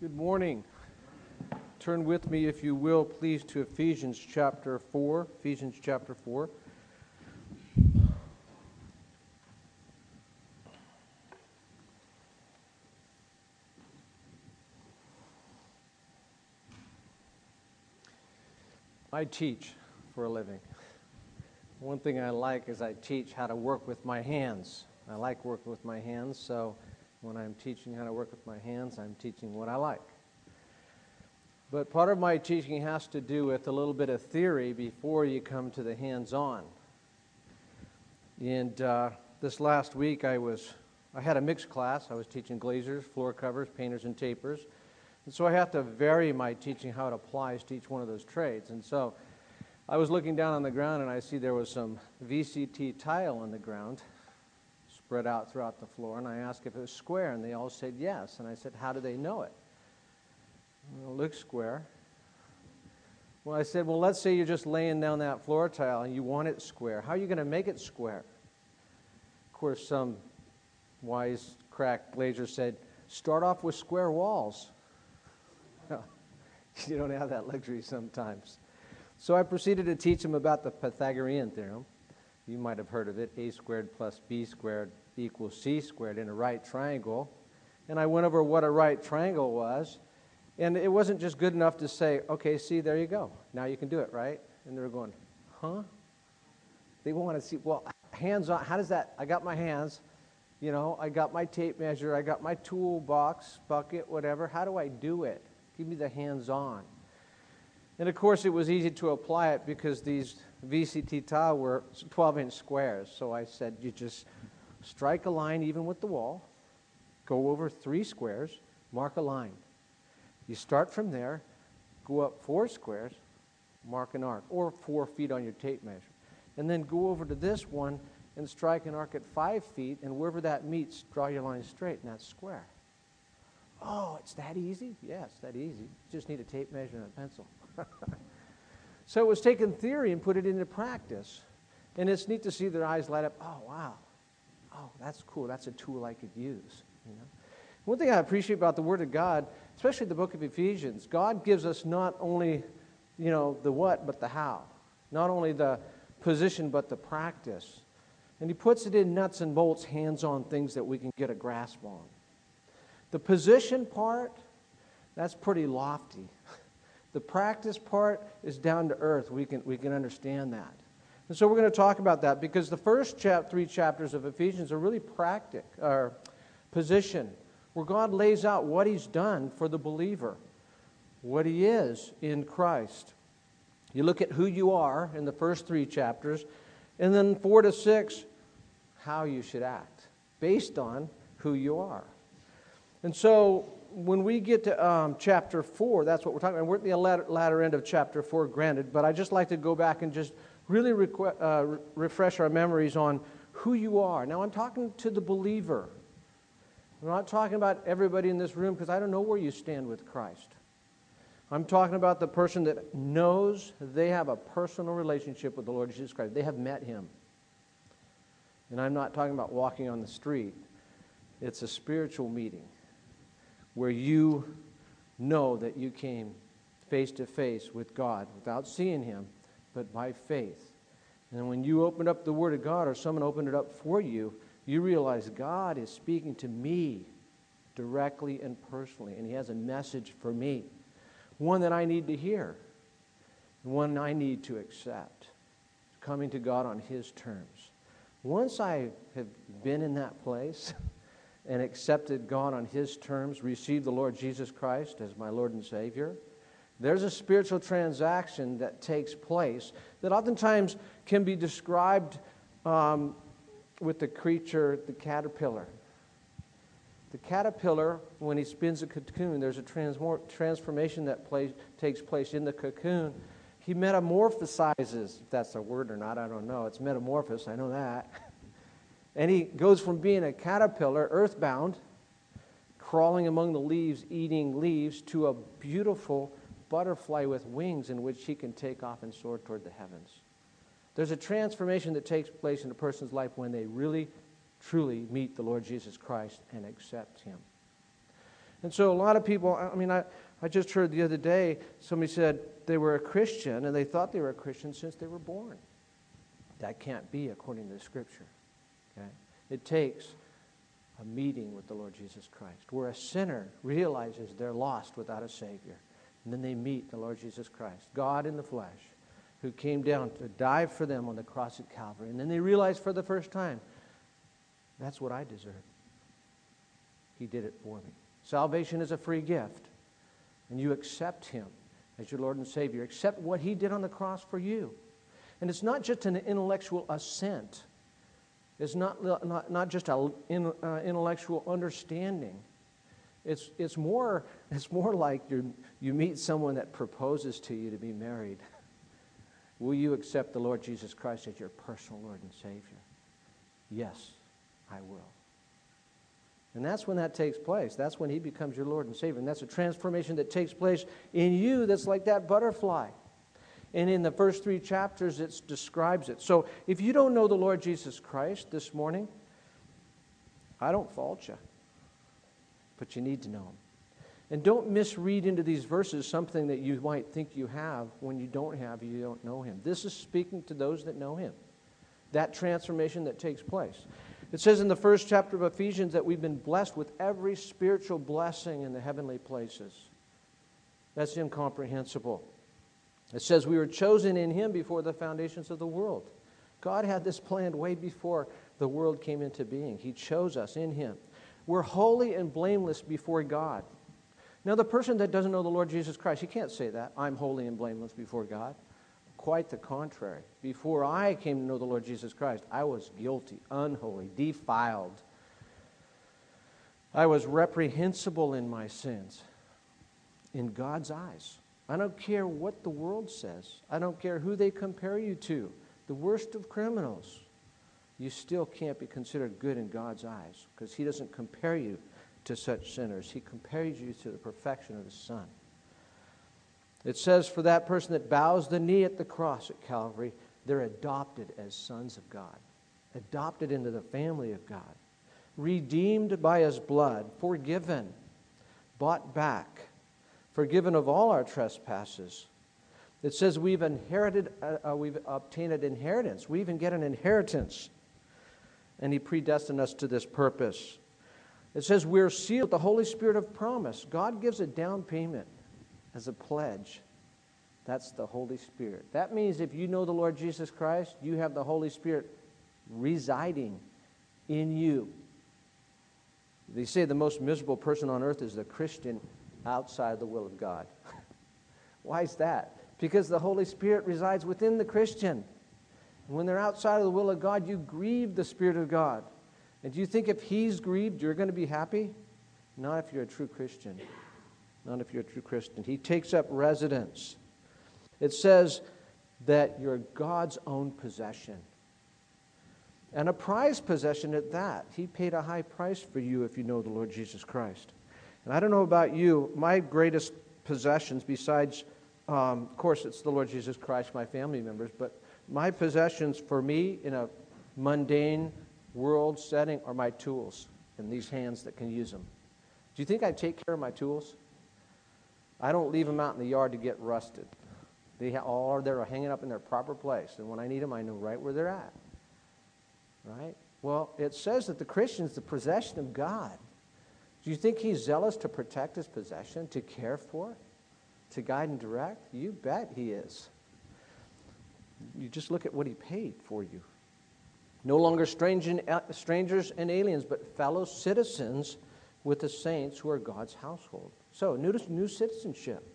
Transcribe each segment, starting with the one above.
Good morning. Turn with me, if you will, please, to Ephesians chapter 4. Ephesians chapter 4. I teach for a living. One thing I like is I teach how to work with my hands. I like working with my hands, so when I'm teaching how to work with my hands, I'm teaching what I like. But part of my teaching has to do with a little bit of theory before you come to the hands on. And uh, this last week, I was I had a mixed class. I was teaching glazers, floor covers, painters, and tapers. And so I have to vary my teaching how it applies to each one of those trades. And so I was looking down on the ground and I see there was some VCT tile on the ground spread out throughout the floor. And I asked if it was square, and they all said yes. And I said, How do they know it? Well, it looks square. Well, I said, Well, let's say you're just laying down that floor tile and you want it square. How are you going to make it square? Of course, some wise crack glazier said, Start off with square walls. you don't have that luxury sometimes. So I proceeded to teach them about the Pythagorean theorem. You might have heard of it a squared plus b squared equals c squared in a right triangle. And I went over what a right triangle was. And it wasn't just good enough to say, okay, see, there you go. Now you can do it, right? And they were going, huh? They want to see, well, hands on, how does that? I got my hands, you know, I got my tape measure, I got my toolbox, bucket, whatever. How do I do it? Give me the hands on. And of course, it was easy to apply it because these VCT tile were 12 inch squares. So I said, you just strike a line even with the wall, go over three squares, mark a line. You start from there, go up four squares, mark an arc, or four feet on your tape measure. And then go over to this one and strike an arc at five feet, and wherever that meets, draw your line straight, and that's square. Oh, it's that easy? Yes, that easy. You just need a tape measure and a pencil. So it was taking theory and put it into practice. And it's neat to see their eyes light up. Oh, wow. Oh, that's cool. That's a tool I could use. You know? One thing I appreciate about the Word of God, especially the book of Ephesians, God gives us not only, you know, the what, but the how. Not only the position, but the practice. And He puts it in nuts and bolts, hands on things that we can get a grasp on. The position part, that's pretty lofty. The practice part is down to earth. We can, we can understand that. And so we're going to talk about that because the first chap, three chapters of Ephesians are really practic, or position, where God lays out what He's done for the believer, what He is in Christ. You look at who you are in the first three chapters, and then four to six, how you should act based on who you are. And so when we get to um, chapter 4, that's what we're talking about. We're at the latter, latter, end of chapter 4, granted, but I just like to go back and just really requ- uh, re- refresh our memories on who you are. Now, I'm talking to the believer. I'm not talking about everybody in this room because I don't know where you stand with Christ. I'm talking about the person that knows they have a personal relationship with the Lord Jesus Christ. They have met him. And I'm not talking about walking on the street, it's a spiritual meeting where you know that you came face to face with God without seeing Him, but by faith. And when you opened up the Word of God or someone opened it up for you, you realize God is speaking to me directly and personally, and He has a message for me, one that I need to hear, one I need to accept, coming to God on His terms. Once I have been in that place, and accepted God on His terms, received the Lord Jesus Christ as my Lord and Savior, there's a spiritual transaction that takes place that oftentimes can be described um, with the creature, the caterpillar. The caterpillar, when he spins a cocoon, there's a transformation that place, takes place in the cocoon. He metamorphosizes, if that's a word or not, I don't know. It's metamorphosis, I know that. And he goes from being a caterpillar, earthbound, crawling among the leaves, eating leaves, to a beautiful butterfly with wings in which he can take off and soar toward the heavens. There's a transformation that takes place in a person's life when they really, truly meet the Lord Jesus Christ and accept him. And so a lot of people, I mean, I, I just heard the other day somebody said they were a Christian and they thought they were a Christian since they were born. That can't be according to the scripture. Okay? It takes a meeting with the Lord Jesus Christ where a sinner realizes they're lost without a Savior. And then they meet the Lord Jesus Christ, God in the flesh, who came down to die for them on the cross at Calvary. And then they realize for the first time, that's what I deserve. He did it for me. Salvation is a free gift, and you accept Him as your Lord and Savior. Accept what He did on the cross for you. And it's not just an intellectual assent, it's not, not, not just an uh, intellectual understanding. It's, it's, more, it's more like you you meet someone that proposes to you to be married. Will you accept the Lord Jesus Christ as your personal Lord and Savior? Yes, I will. And that's when that takes place. That's when He becomes your Lord and Savior. And that's a transformation that takes place in you that's like that butterfly. And in the first three chapters, it describes it. So if you don't know the Lord Jesus Christ this morning, I don't fault you. But you need to know Him. And don't misread into these verses something that you might think you have when you don't have, you don't know Him. This is speaking to those that know Him. That transformation that takes place. It says in the first chapter of Ephesians that we've been blessed with every spiritual blessing in the heavenly places. That's incomprehensible. It says we were chosen in Him before the foundations of the world. God had this planned way before the world came into being. He chose us in Him. We're holy and blameless before God. Now, the person that doesn't know the Lord Jesus Christ, he can't say that. I'm holy and blameless before God. Quite the contrary. Before I came to know the Lord Jesus Christ, I was guilty, unholy, defiled. I was reprehensible in my sins in God's eyes. I don't care what the world says. I don't care who they compare you to. The worst of criminals. You still can't be considered good in God's eyes because He doesn't compare you to such sinners. He compares you to the perfection of His Son. It says, for that person that bows the knee at the cross at Calvary, they're adopted as sons of God, adopted into the family of God, redeemed by His blood, forgiven, bought back forgiven of all our trespasses. It says we've inherited, uh, uh, we've obtained an inheritance. We even get an inheritance. And He predestined us to this purpose. It says we're sealed with the Holy Spirit of promise. God gives a down payment as a pledge. That's the Holy Spirit. That means if you know the Lord Jesus Christ, you have the Holy Spirit residing in you. They say the most miserable person on earth is the Christian outside the will of God. Why is that? Because the Holy Spirit resides within the Christian. When they're outside of the will of God, you grieve the Spirit of God. And do you think if He's grieved, you're going to be happy? Not if you're a true Christian. Not if you're a true Christian. He takes up residence. It says that you're God's own possession. And a prized possession at that. He paid a high price for you if you know the Lord Jesus Christ. And I don't know about you, my greatest possessions, besides, um, of course, it's the Lord Jesus Christ, my family members, but my possessions for me in a mundane world setting are my tools and these hands that can use them. Do you think I take care of my tools? I don't leave them out in the yard to get rusted. They all they're hanging up in their proper place, and when I need them, I know right where they're at. Right? Well, it says that the Christian is the possession of God. Do you think he's zealous to protect his possession, to care for, to guide and direct? You bet he is. You just look at what he paid for you. No longer uh, strangers and aliens, but fellow citizens with the saints who are God's household. So, new, new citizenship.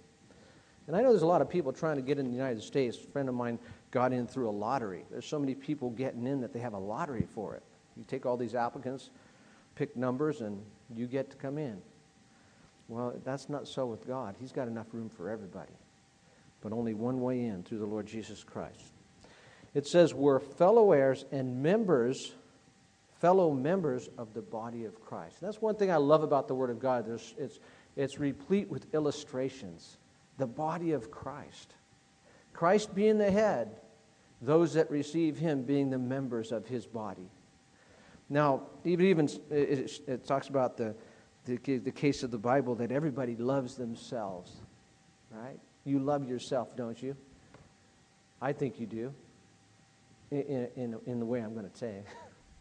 And I know there's a lot of people trying to get in the United States. A friend of mine got in through a lottery. There's so many people getting in that they have a lottery for it. You take all these applicants, pick numbers, and you get to come in. Well, that's not so with God. He's got enough room for everybody, but only one way in through the Lord Jesus Christ. It says we're fellow heirs and members, fellow members of the body of Christ. And that's one thing I love about the Word of God. There's, it's, it's replete with illustrations. The body of Christ. Christ being the head, those that receive him being the members of his body. Now, even, even it, it talks about the, the, the case of the Bible that everybody loves themselves, right? You love yourself, don't you? I think you do, in, in, in the way I'm going to say.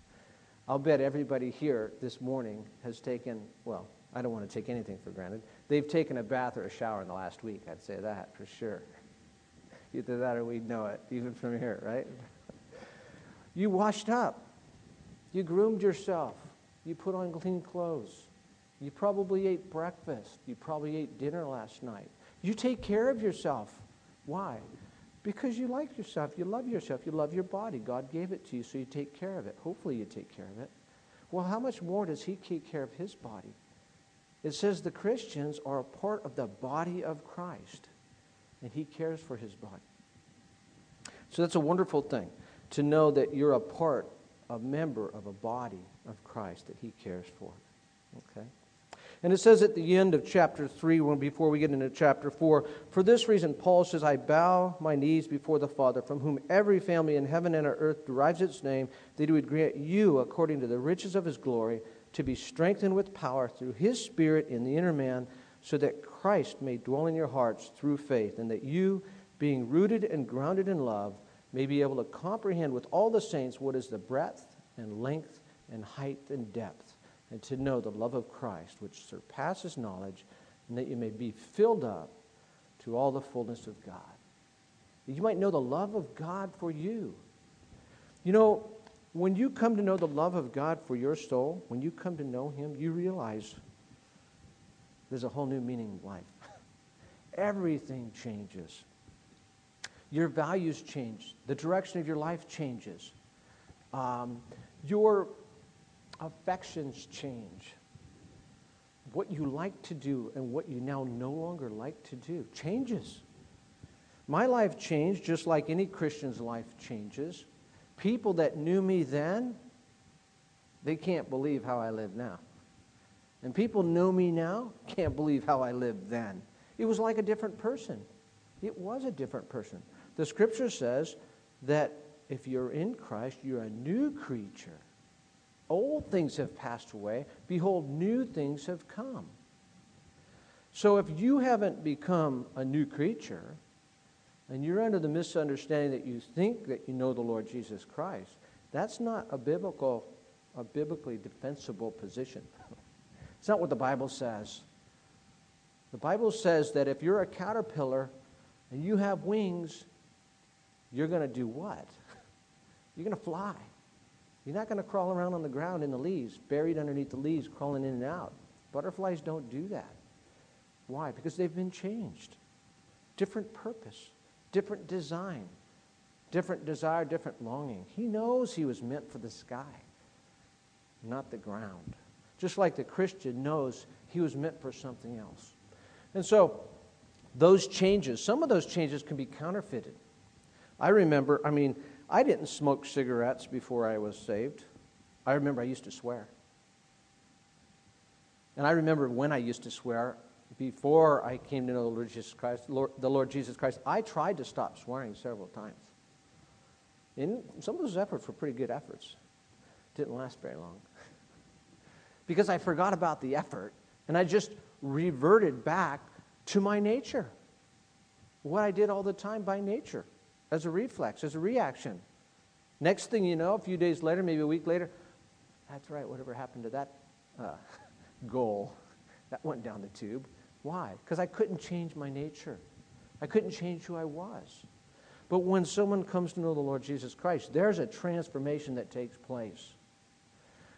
I'll bet everybody here this morning has taken, well, I don't want to take anything for granted. They've taken a bath or a shower in the last week, I'd say that for sure. Either that or we'd know it, even from here, right? You washed up. You groomed yourself. You put on clean clothes. You probably ate breakfast. You probably ate dinner last night. You take care of yourself. Why? Because you like yourself. You love yourself. You love your body. God gave it to you, so you take care of it. Hopefully, you take care of it. Well, how much more does He take care of His body? It says the Christians are a part of the body of Christ, and He cares for His body. So that's a wonderful thing to know that you're a part, a member of a body of Christ that He cares for. Okay? And it says at the end of chapter 3, when, before we get into chapter 4, for this reason, Paul says, I bow my knees before the Father, from whom every family in heaven and on earth derives its name, that he would grant you, according to the riches of his glory, to be strengthened with power through his Spirit in the inner man, so that Christ may dwell in your hearts through faith, and that you, being rooted and grounded in love, may be able to comprehend with all the saints what is the breadth and length and height and depth and to know the love of Christ, which surpasses knowledge, and that you may be filled up to all the fullness of God. You might know the love of God for you. You know, when you come to know the love of God for your soul, when you come to know Him, you realize there's a whole new meaning of life. Everything changes. Your values change. The direction of your life changes. Um, your affections change. What you like to do and what you now no longer like to do changes. My life changed just like any Christian's life changes. People that knew me then, they can't believe how I live now. And people know me now, can't believe how I lived then. It was like a different person. It was a different person. The scripture says that if you're in Christ, you're a new creature. Old things have passed away. Behold, new things have come. So if you haven't become a new creature, and you're under the misunderstanding that you think that you know the Lord Jesus Christ, that's not a biblical, a biblically defensible position. It's not what the Bible says. The Bible says that if you're a caterpillar and you have wings, you're going to do what? You're going to fly. You're not going to crawl around on the ground in the leaves, buried underneath the leaves, crawling in and out. Butterflies don't do that. Why? Because they've been changed. Different purpose, different design, different desire, different longing. He knows he was meant for the sky, not the ground. Just like the Christian knows he was meant for something else. And so, those changes, some of those changes can be counterfeited. I remember, I mean, I didn't smoke cigarettes before I was saved. I remember I used to swear. And I remember when I used to swear, before I came to know the Lord Jesus Christ, Lord, the Lord Jesus Christ, I tried to stop swearing several times. And some of those efforts were pretty good efforts. Didn't last very long. because I forgot about the effort and I just reverted back to my nature. What I did all the time by nature as a reflex, as a reaction. Next thing you know, a few days later, maybe a week later, that's right, whatever happened to that uh, goal? That went down the tube. Why? Because I couldn't change my nature. I couldn't change who I was. But when someone comes to know the Lord Jesus Christ, there's a transformation that takes place.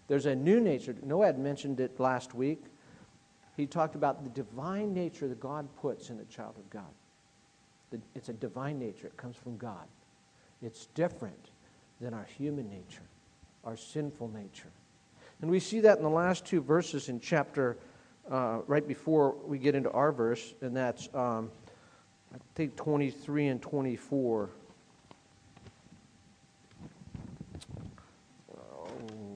There's a new nature. Noad mentioned it last week. He talked about the divine nature that God puts in the child of God. It's a divine nature, it comes from God. It's different than our human nature, our sinful nature. And we see that in the last two verses in chapter, uh, right before we get into our verse, and that's, um, I think, 23 and 24.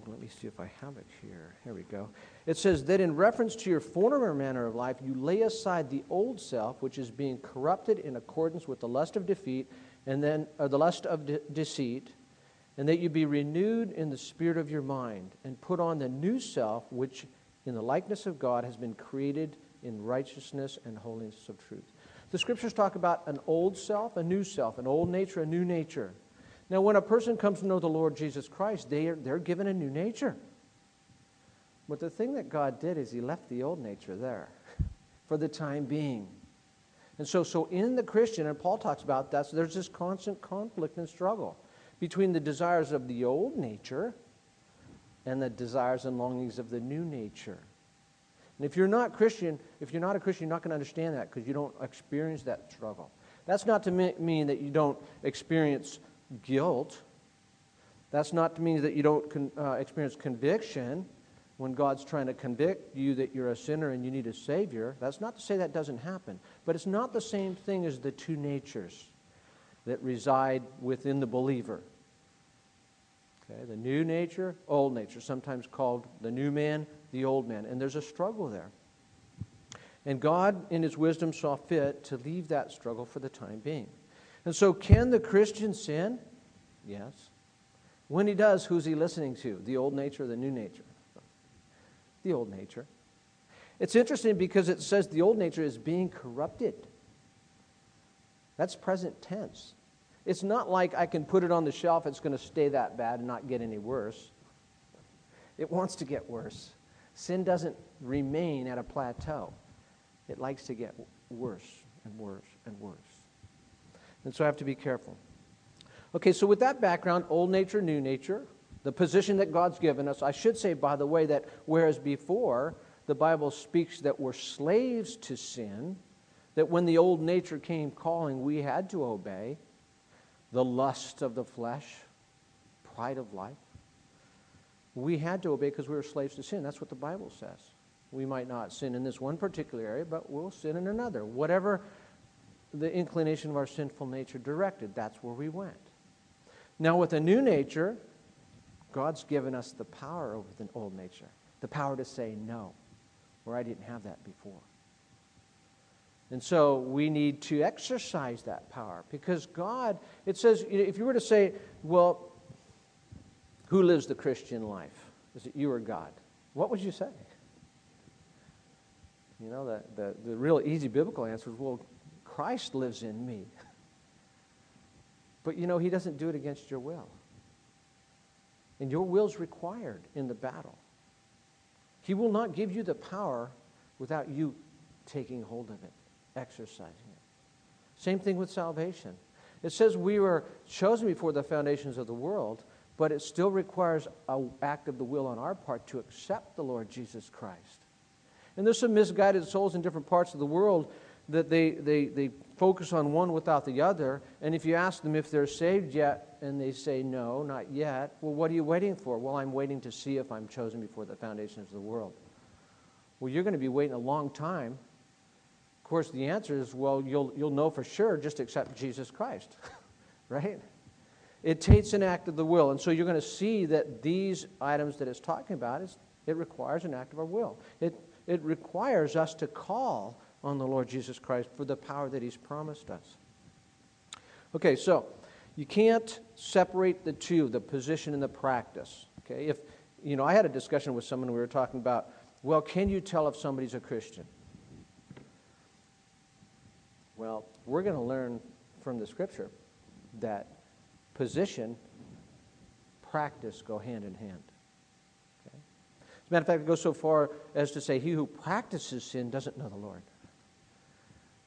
Let me see if I have it here. Here we go. It says that in reference to your former manner of life, you lay aside the old self, which is being corrupted in accordance with the lust of defeat, and then the lust of de- deceit, and that you be renewed in the spirit of your mind, and put on the new self, which in the likeness of God, has been created in righteousness and holiness of truth. The scriptures talk about an old self, a new self, an old nature, a new nature. Now, when a person comes to know the Lord Jesus Christ, they are, they're given a new nature. But the thing that God did is He left the old nature there for the time being. And so, so in the Christian, and Paul talks about that, so there's this constant conflict and struggle between the desires of the old nature and the desires and longings of the new nature. And if you're not Christian, if you're not a Christian, you're not going to understand that because you don't experience that struggle. That's not to mean that you don't experience guilt. That's not to mean that you don't con- uh, experience conviction when God's trying to convict you that you're a sinner and you need a Savior. That's not to say that doesn't happen. But it's not the same thing as the two natures that reside within the believer. Okay, the new nature, old nature, sometimes called the new man, the old man. And there's a struggle there. And God, in his wisdom, saw fit to leave that struggle for the time being. And so, can the Christian sin? Yes. When he does, who's he listening to? The old nature or the new nature? The old nature. It's interesting because it says the old nature is being corrupted. That's present tense. It's not like I can put it on the shelf, it's going to stay that bad and not get any worse. It wants to get worse. Sin doesn't remain at a plateau, it likes to get worse and worse and worse. And so I have to be careful. Okay, so with that background, old nature, new nature, the position that God's given us, I should say, by the way, that whereas before the Bible speaks that we're slaves to sin, that when the old nature came calling, we had to obey the lust of the flesh, pride of life. We had to obey because we were slaves to sin. That's what the Bible says. We might not sin in this one particular area, but we'll sin in another. Whatever the inclination of our sinful nature directed, that's where we went. Now, with a new nature, God's given us the power over the old nature, the power to say no, where I didn't have that before. And so we need to exercise that power because God, it says, if you were to say, well, who lives the Christian life? Is it you or God? What would you say? You know, the, the, the real easy biblical answer is, well, Christ lives in me. But you know, he doesn't do it against your will. And your will's required in the battle. He will not give you the power without you taking hold of it exercising it. Same thing with salvation. It says we were chosen before the foundations of the world, but it still requires an act of the will on our part to accept the Lord Jesus Christ. And there's some misguided souls in different parts of the world that they, they, they focus on one without the other. And if you ask them if they're saved yet, and they say no, not yet, well, what are you waiting for? Well, I'm waiting to see if I'm chosen before the foundations of the world. Well, you're going to be waiting a long time of course, the answer is well, you'll, you'll know for sure, just accept Jesus Christ, right? It takes an act of the will. And so you're going to see that these items that it's talking about, is, it requires an act of our will. It, it requires us to call on the Lord Jesus Christ for the power that He's promised us. Okay, so you can't separate the two, the position and the practice. Okay, if you know, I had a discussion with someone. We were talking about, well, can you tell if somebody's a Christian? Well, we're going to learn from the scripture that position, practice go hand in hand. Okay? As a matter of fact, it goes so far as to say, he who practices sin doesn't know the Lord.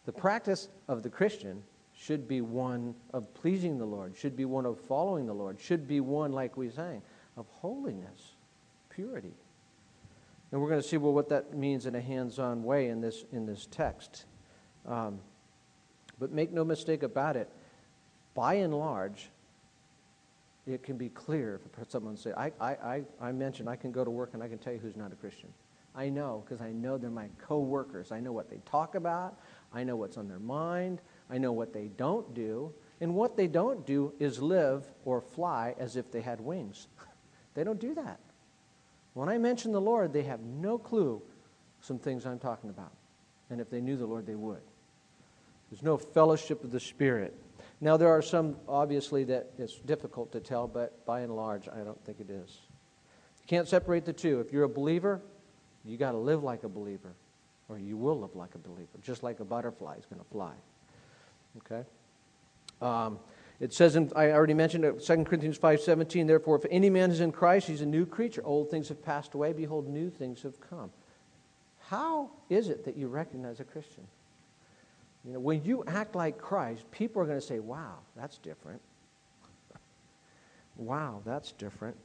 The practice of the Christian should be one of pleasing the Lord, should be one of following the Lord, should be one, like we sang, of holiness, purity. And we're going to see well, what that means in a hands on way in this, in this text. Um, but make no mistake about it, by and large, it can be clear for someone to say, I, I, I, I mentioned I can go to work and I can tell you who's not a Christian. I know because I know they're my co-workers. I know what they talk about. I know what's on their mind. I know what they don't do. And what they don't do is live or fly as if they had wings. they don't do that. When I mention the Lord, they have no clue some things I'm talking about. And if they knew the Lord, they would. There's no fellowship of the Spirit. Now, there are some, obviously, that it's difficult to tell, but by and large, I don't think it is. You can't separate the two. If you're a believer, You got to live like a believer, or you will live like a believer, just like a butterfly is going to fly. Okay? Um, it says, in, I already mentioned it, 2 Corinthians 5.17, therefore, if any man is in Christ, he's a new creature. Old things have passed away. Behold, new things have come. How is it that you recognize a Christian? You know, when you act like Christ, people are going to say, wow, that's different. Wow, that's different.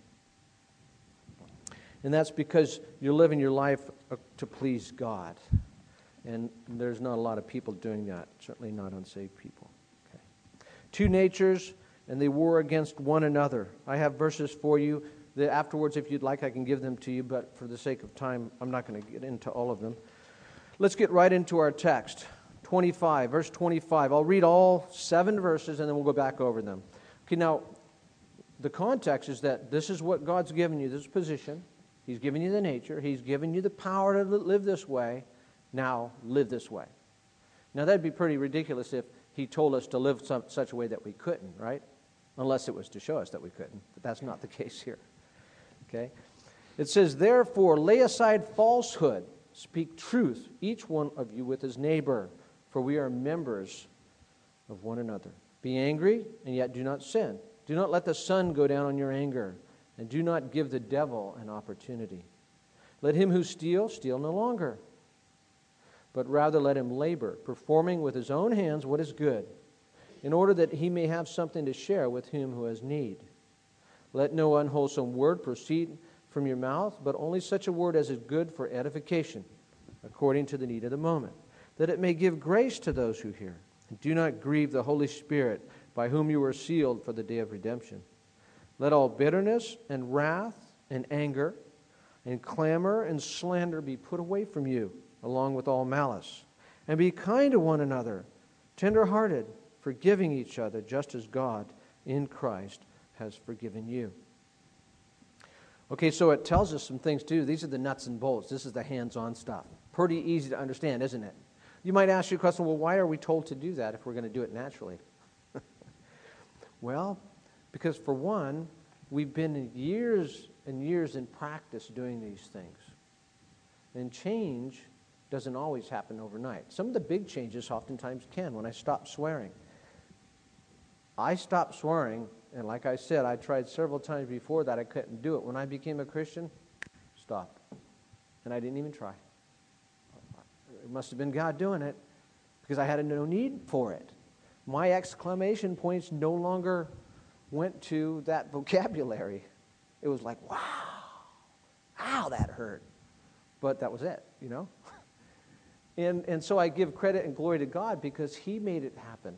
And that's because you're living your life uh, to please God. And there's not a lot of people doing that, certainly not unsaved people. Okay. Two natures, and they war against one another. I have verses for you that afterwards, if you'd like, I can give them to you, but for the sake of time, I'm not going to get into all of them. Let's get right into our text. 25, verse 25. I'll read all seven verses and then we'll go back over them. Okay, now, the context is that this is what God's given you this position. He's given you the nature, He's given you the power to live this way. Now, live this way. Now, that'd be pretty ridiculous if He told us to live some, such a way that we couldn't, right? Unless it was to show us that we couldn't. But that's not the case here. Okay? It says, Therefore, lay aside falsehood, speak truth, each one of you with his neighbor, for we are members of one another. Be angry, and yet do not sin. Do not let the sun go down on your anger, and do not give the devil an opportunity. Let him who steals steal no longer, but rather let him labor, performing with his own hands what is good, in order that he may have something to share with him who has need. Let no unwholesome word proceed from your mouth, but only such a word as is good for edification, according to the need of the moment, that it may give grace to those who hear. And do not grieve the Holy Spirit by whom you were sealed for the day of redemption. Let all bitterness and wrath and anger and clamor and slander be put away from you, along with all malice. And be kind to one another, tenderhearted, forgiving each other, just as God in Christ has forgiven you. Okay, so it tells us some things too. These are the nuts and bolts. This is the hands on stuff. Pretty easy to understand, isn't it? You might ask your question well, why are we told to do that if we're going to do it naturally? Well, because for one, we've been years and years in practice doing these things. And change doesn't always happen overnight. Some of the big changes oftentimes can when I stop swearing. I stopped swearing, and like I said, I tried several times before that. I couldn't do it. When I became a Christian, stopped. And I didn't even try. It must have been God doing it because I had no need for it my exclamation points no longer went to that vocabulary. It was like, wow, wow, that hurt. But that was it, you know? And, and so I give credit and glory to God because He made it happen.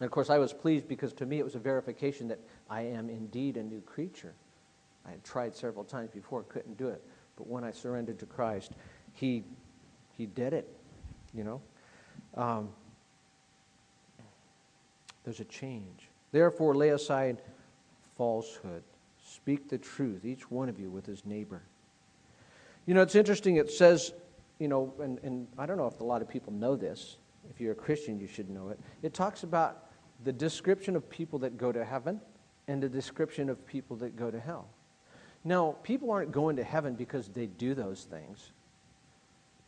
And of course, I was pleased because to me it was a verification that I am indeed a new creature. I had tried several times before, couldn't do it. But when I surrendered to Christ, He, he did it, you know? Um, there's a change. Therefore, lay aside falsehood. Speak the truth, each one of you with his neighbor. You know, it's interesting. It says, you know, and, and I don't know if a lot of people know this. If you're a Christian, you should know it. It talks about the description of people that go to heaven and the description of people that go to hell. Now, people aren't going to heaven because they do those things.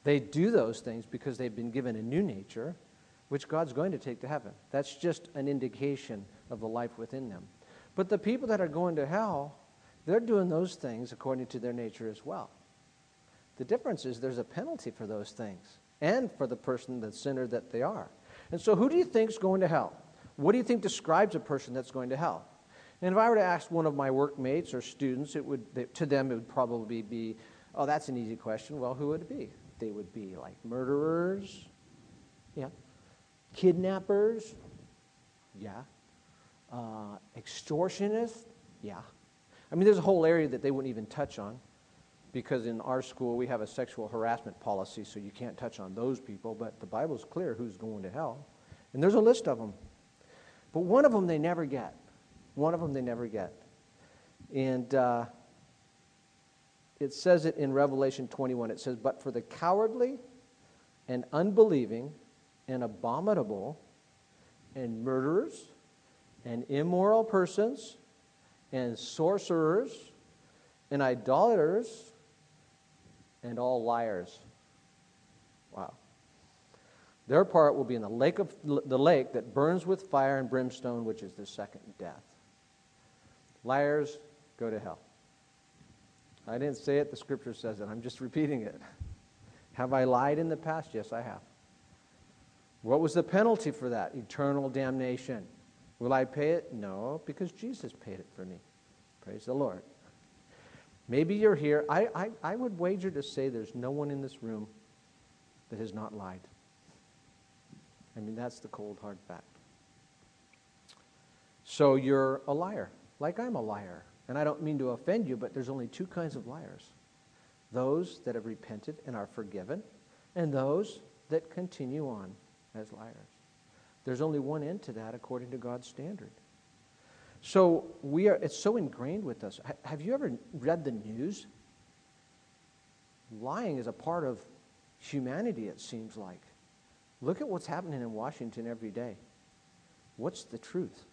They do those things because they've been given a new nature which God's going to take to heaven. That's just an indication of the life within them. But the people that are going to hell, they're doing those things according to their nature as well. The difference is there's a penalty for those things and for the person, the sinner that they are. And so, who do you think is going to hell? What do you think describes a person that's going to hell? And if I were to ask one of my workmates or students, it would, to them, it would probably be, oh, that's an easy question. Well, who would it be? They would be like murderers, yeah, Kidnappers? Yeah. Uh, extortionists? Yeah. I mean, there's a whole area that they wouldn't even touch on because in our school we have a sexual harassment policy, so you can't touch on those people, but the Bible's clear who's going to hell. And there's a list of them. But one of them they never get. One of them they never get. And uh, it says it in Revelation 21. It says, But for the cowardly and unbelieving and abominable and murderers and immoral persons and sorcerers and idolaters and all liars. Wow. Their part will be in the lake of the lake that burns with fire and brimstone, which is the second death. Liars go to hell. I didn't say it, the scripture says it. I'm just repeating it. Have I lied in the past? Yes, I have. What was the penalty for that? Eternal damnation. Will I pay it? No, because Jesus paid it for me. Praise the Lord. Maybe you're here. I, I, I would wager to say there's no one in this room that has not lied. I mean, that's the cold, hard fact. So you're a liar, like I'm a liar. And I don't mean to offend you, but there's only two kinds of liars those that have repented and are forgiven, and those that continue on as liars. There's only one end to that according to God's standard. So we are, it's so ingrained with us. Have you ever read the news? Lying is a part of humanity, it seems like. Look at what's happening in Washington every day. What's the truth?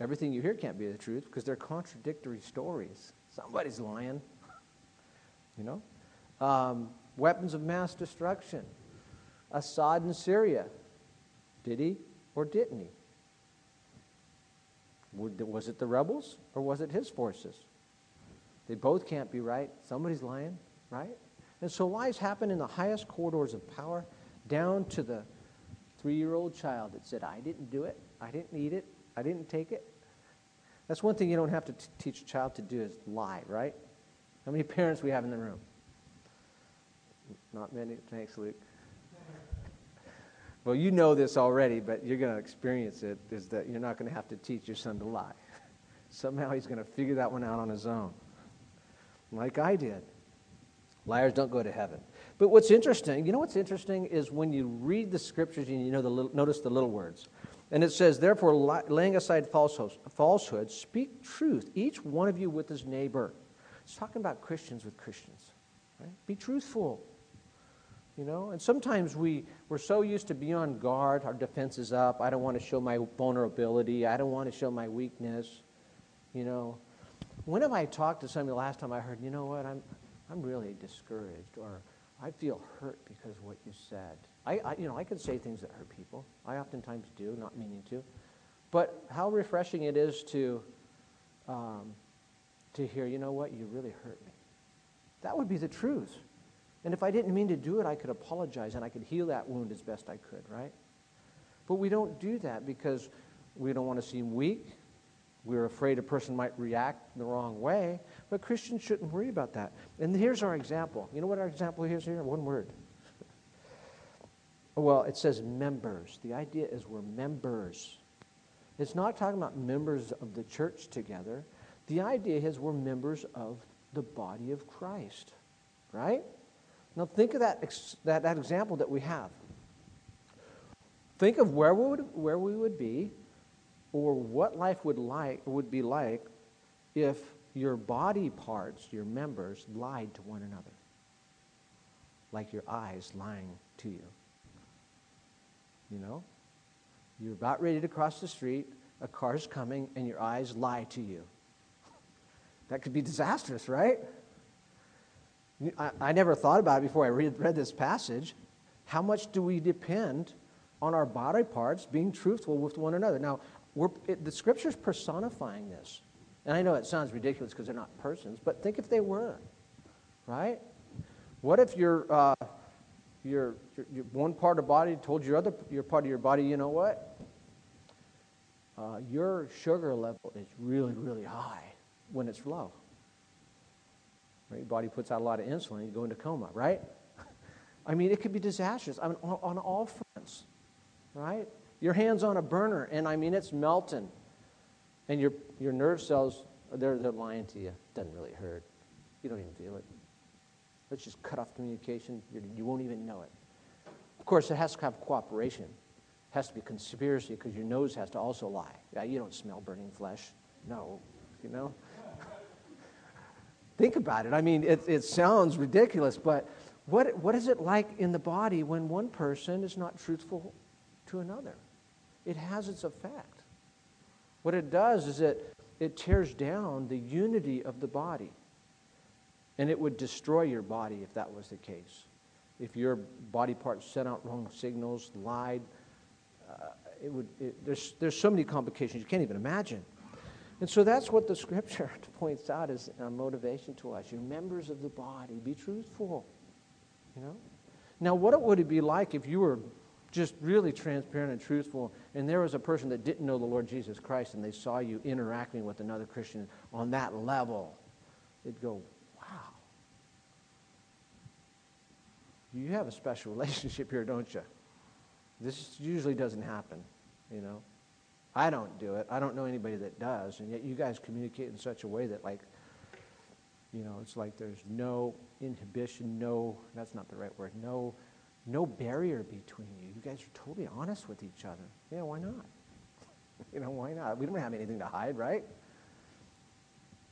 Everything you hear can't be the truth because they're contradictory stories. Somebody's lying. You know? Um, weapons of mass destruction. Assad in Syria. Did he or didn't he? Was it the rebels or was it his forces? They both can't be right. Somebody's lying, right? And so lies happen in the highest corridors of power down to the three year old child that said, I didn't do it, I didn't eat it, I didn't take it. That's one thing you don't have to t- teach a child to do is lie, right? How many parents we have in the room? Not many. Thanks, Luke. Well, you know this already, but you're going to experience it is that you're not going to have to teach your son to lie. Somehow he's going to figure that one out on his own, like I did. Liars don't go to heaven. But what's interesting, you know what's interesting is when you read the scriptures and you know the little, notice the little words. And it says, therefore, laying aside falsehood, speak truth, each one of you with his neighbor. It's talking about Christians with Christians. Right? Be truthful. You know, and sometimes we, we're so used to be on guard, our defense is up. I don't want to show my vulnerability. I don't want to show my weakness. You know, when have I talked to somebody last time I heard, you know what, I'm, I'm really discouraged or I feel hurt because of what you said. I, I, you know, I can say things that hurt people. I oftentimes do, not meaning to. But how refreshing it is to, um, to hear, you know what, you really hurt me. That would be the truth. And if I didn't mean to do it, I could apologize and I could heal that wound as best I could, right? But we don't do that because we don't want to seem weak. We're afraid a person might react the wrong way. But Christians shouldn't worry about that. And here's our example. You know what our example is here? One word. well, it says members. The idea is we're members. It's not talking about members of the church together. The idea is we're members of the body of Christ, right? Now think of that, that, that example that we have. Think of where we would, where we would be or what life would, like, would be like if your body parts, your members, lied to one another. Like your eyes lying to you. You know? You're about ready to cross the street, a car's coming, and your eyes lie to you. That could be disastrous, right? I, never thought about it before I read, this passage. How much do we depend on our body parts being truthful with one another? Now, it, the scripture's personifying this. And I know it sounds ridiculous because they're not persons, but think if they were, right? What if your, uh, your, your, your, one part of body told your other your part of your body, you know what? Uh, your sugar level is really, really high when it's low. Right? Your body puts out a lot of insulin, you go into coma, right? I mean, it could be disastrous I mean, on, on all fronts, right? Your hand's on a burner, and I mean, it's melting. And your, your nerve cells, they're, they're lying to you. Doesn't really hurt. You don't even feel it. Let's just cut off communication. You're, you will not even know it. Of course, it has to have cooperation. It has to be conspiracy because your nose has to also lie. Yeah, you don't smell burning flesh. No, you know? Think about it. I mean, it, it sounds ridiculous, but what, what is it like in the body when one person is not truthful to another? It has its effect. What it does is it, it tears down the unity of the body. And it would destroy your body if that was the case. If your body parts sent out wrong signals, lied, uh, it would, it, there's, there's so many complications you can't even imagine. And so that's what the scripture points out as a motivation to us. You're members of the body. Be truthful. You know? Now, what would it be like if you were just really transparent and truthful, and there was a person that didn't know the Lord Jesus Christ and they saw you interacting with another Christian on that level? They'd go, wow. You have a special relationship here, don't you? This usually doesn't happen, you know. I don't do it. I don't know anybody that does. And yet you guys communicate in such a way that, like, you know, it's like there's no inhibition, no, that's not the right word, no, no barrier between you. You guys are totally honest with each other. Yeah, why not? you know, why not? We don't have anything to hide, right?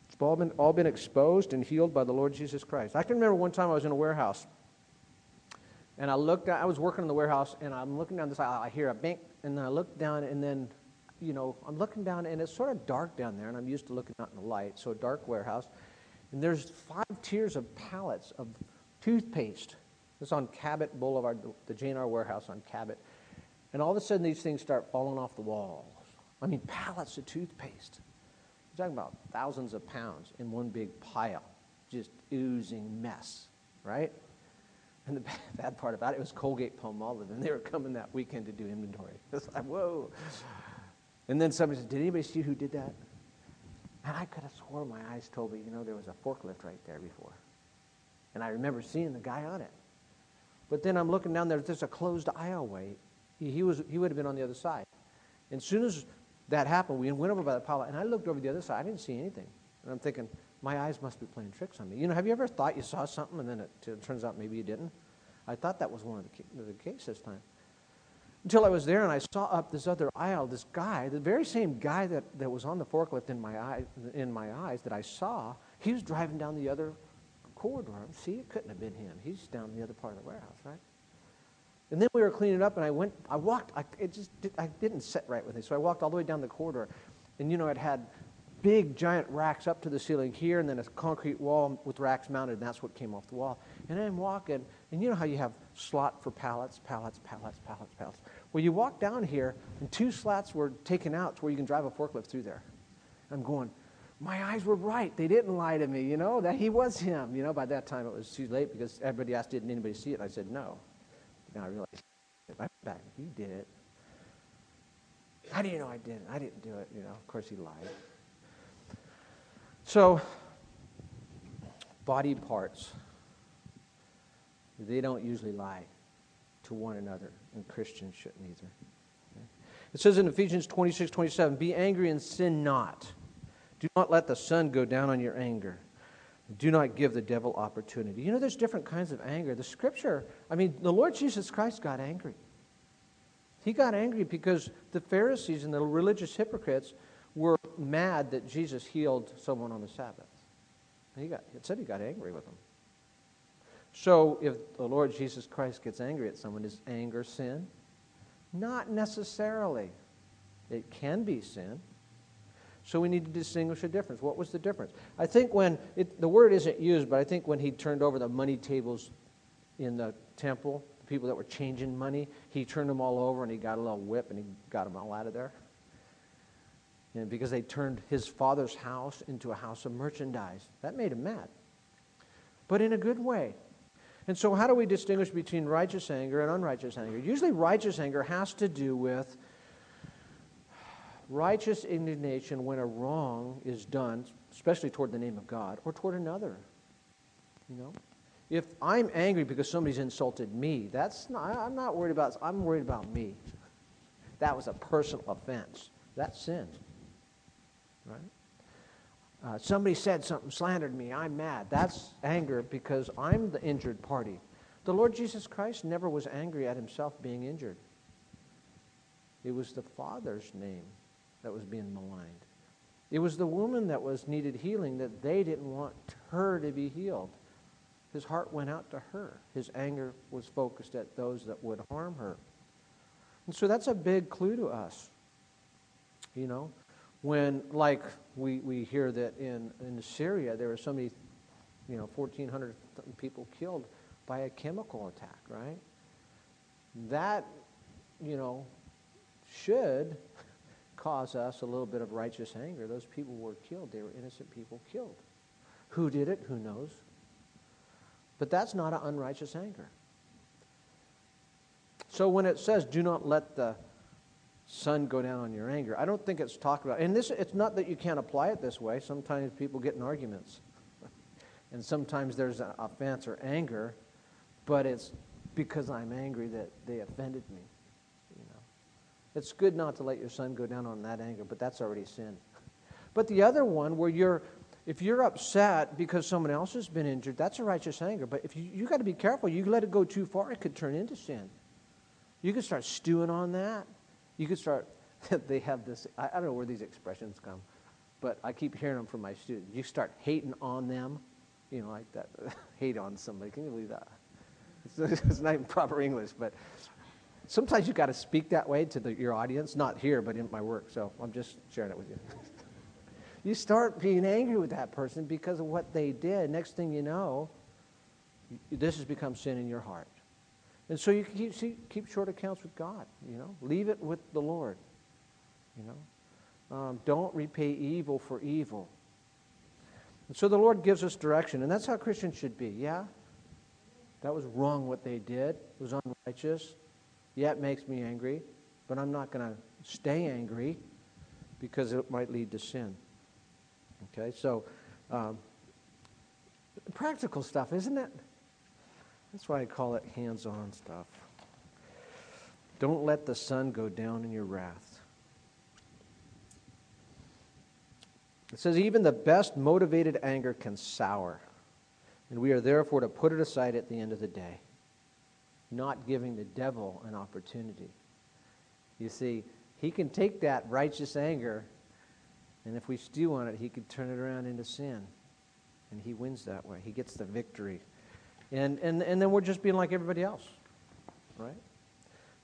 It's all been, all been exposed and healed by the Lord Jesus Christ. I can remember one time I was in a warehouse and I looked, I was working in the warehouse and I'm looking down this aisle. I hear a bink and I look down and then you know, I'm looking down and it's sort of dark down there, and I'm used to looking out in the light, so a dark warehouse. And there's five tiers of pallets of toothpaste. It's on Cabot Boulevard, the J&R warehouse on Cabot. And all of a sudden, these things start falling off the walls. I mean, pallets of toothpaste. You're talking about thousands of pounds in one big pile, just oozing mess, right? And the bad part about it was Colgate Palmolive, and they were coming that weekend to do inventory. It's like, whoa. And then somebody said, Did anybody see who did that? And I could have swore my eyes told me, you know, there was a forklift right there before. And I remember seeing the guy on it. But then I'm looking down there, there's a closed aisleway. He, he, was, he would have been on the other side. And as soon as that happened, we went over by the pile, and I looked over the other side. I didn't see anything. And I'm thinking, my eyes must be playing tricks on me. You know, have you ever thought you saw something and then it, it turns out maybe you didn't? I thought that was one of the, the cases this time until I was there and I saw up this other aisle, this guy, the very same guy that, that was on the forklift in my, eye, in my eyes that I saw, he was driving down the other corridor. See, it couldn't have been him. He's down the other part of the warehouse, right? And then we were cleaning up, and I went, I walked, I, it just did, I didn't sit right with me. So I walked all the way down the corridor, and you know, it had big giant racks up to the ceiling here, and then a concrete wall with racks mounted, and that's what came off the wall. And I'm walking, and you know how you have slot for pallets, pallets, pallets, pallets, pallets. Well, you walk down here, and two slats were taken out to where you can drive a forklift through there. I'm going, my eyes were right. They didn't lie to me, you know, that he was him. You know, by that time it was too late because everybody asked, didn't anybody see it? And I said, no. Now I realized, I went back, you did it. How do you know I didn't? I didn't do it. You know, of course he lied. So, body parts, they don't usually lie to one another, and Christians shouldn't either. It says in Ephesians 26 27, Be angry and sin not. Do not let the sun go down on your anger. Do not give the devil opportunity. You know, there's different kinds of anger. The scripture, I mean, the Lord Jesus Christ got angry. He got angry because the Pharisees and the religious hypocrites were mad that Jesus healed someone on the Sabbath. He got, it said he got angry with them. So if the Lord Jesus Christ gets angry at someone, is anger sin? Not necessarily. It can be sin. So we need to distinguish a difference. What was the difference? I think when it, the word isn't used, but I think when he turned over the money tables in the temple, the people that were changing money, he turned them all over and he got a little whip and he got them all out of there. And because they turned his father's house into a house of merchandise. That made him mad. But in a good way. And so, how do we distinguish between righteous anger and unrighteous anger? Usually, righteous anger has to do with righteous indignation when a wrong is done, especially toward the name of God or toward another. You know? If I'm angry because somebody's insulted me, that's not, I'm not worried about, I'm worried about me. That was a personal offense. That's sin. Right? Uh, somebody said something, slandered me, I'm mad. That's anger because I'm the injured party. The Lord Jesus Christ never was angry at himself being injured. It was the Father's name that was being maligned. It was the woman that was needed healing that they didn't want her to be healed. His heart went out to her. His anger was focused at those that would harm her. And so that's a big clue to us. You know, when, like we, we hear that in, in Syria, there were so many you know, 1,400 people killed by a chemical attack, right? That, you know, should cause us a little bit of righteous anger. Those people were killed. They were innocent people killed. Who did it? Who knows? But that's not an unrighteous anger. So when it says, do not let the sun go down on your anger, I don't think it's talked about. And this, it's not that you can't apply it this way. Sometimes people get in arguments. and sometimes there's an offense or anger, but it's because I'm angry that they offended me. You know, It's good not to let your sun go down on that anger, but that's already sin. But the other one where you're if you're upset because someone else has been injured, that's a righteous anger. But if you you got to be careful, you let it go too far, it could turn into sin. You could start stewing on that. You could start. they have this. I, don't know where these expressions come, but I keep hearing them from my students. You start hating on them, you know, like that. hate on somebody. Can you believe that? It's, it's not even proper English, but sometimes you've got to speak that way to the, your audience. Not here, but in my work. So I'm just sharing it with you. You start being angry with that person because of what they did. Next thing you know, this has become sin in your heart. And so you keep, see, keep short accounts with God, you know. Leave it with the Lord, you know. Um, don't repay evil for evil. And so the Lord gives us direction, and that's how Christians should be, yeah? That was wrong what they did. It was unrighteous. Yeah, it makes me angry, but I'm not going to stay angry because it might lead to sin. Okay, so um, practical stuff, isn't it? That's why I call it hands on stuff. Don't let the sun go down in your wrath. It says, even the best motivated anger can sour, and we are therefore to put it aside at the end of the day, not giving the devil an opportunity. You see, he can take that righteous anger and if we stew on it, he could turn it around into sin. And he wins that way. He gets the victory. And, and, and then we're just being like everybody else, right?